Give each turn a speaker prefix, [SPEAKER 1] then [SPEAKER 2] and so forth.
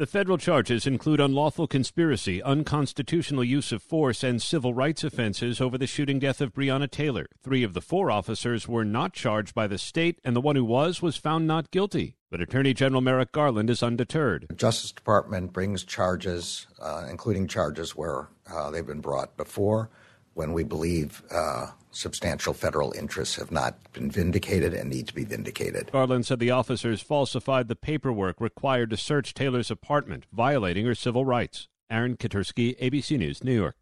[SPEAKER 1] The federal charges include unlawful conspiracy, unconstitutional use of force, and civil rights offenses over the shooting death of Breonna Taylor. Three of the four officers were not charged by the state, and the one who was was found not guilty. But Attorney General Merrick Garland is undeterred.
[SPEAKER 2] The Justice Department brings charges, uh, including charges where uh, they've been brought before, when we believe uh, substantial federal interests have not been vindicated and need to be vindicated.
[SPEAKER 1] Garland said the officers falsified the paperwork required to search Taylor's apartment, violating her civil rights. Aaron Katersky, ABC News, New York.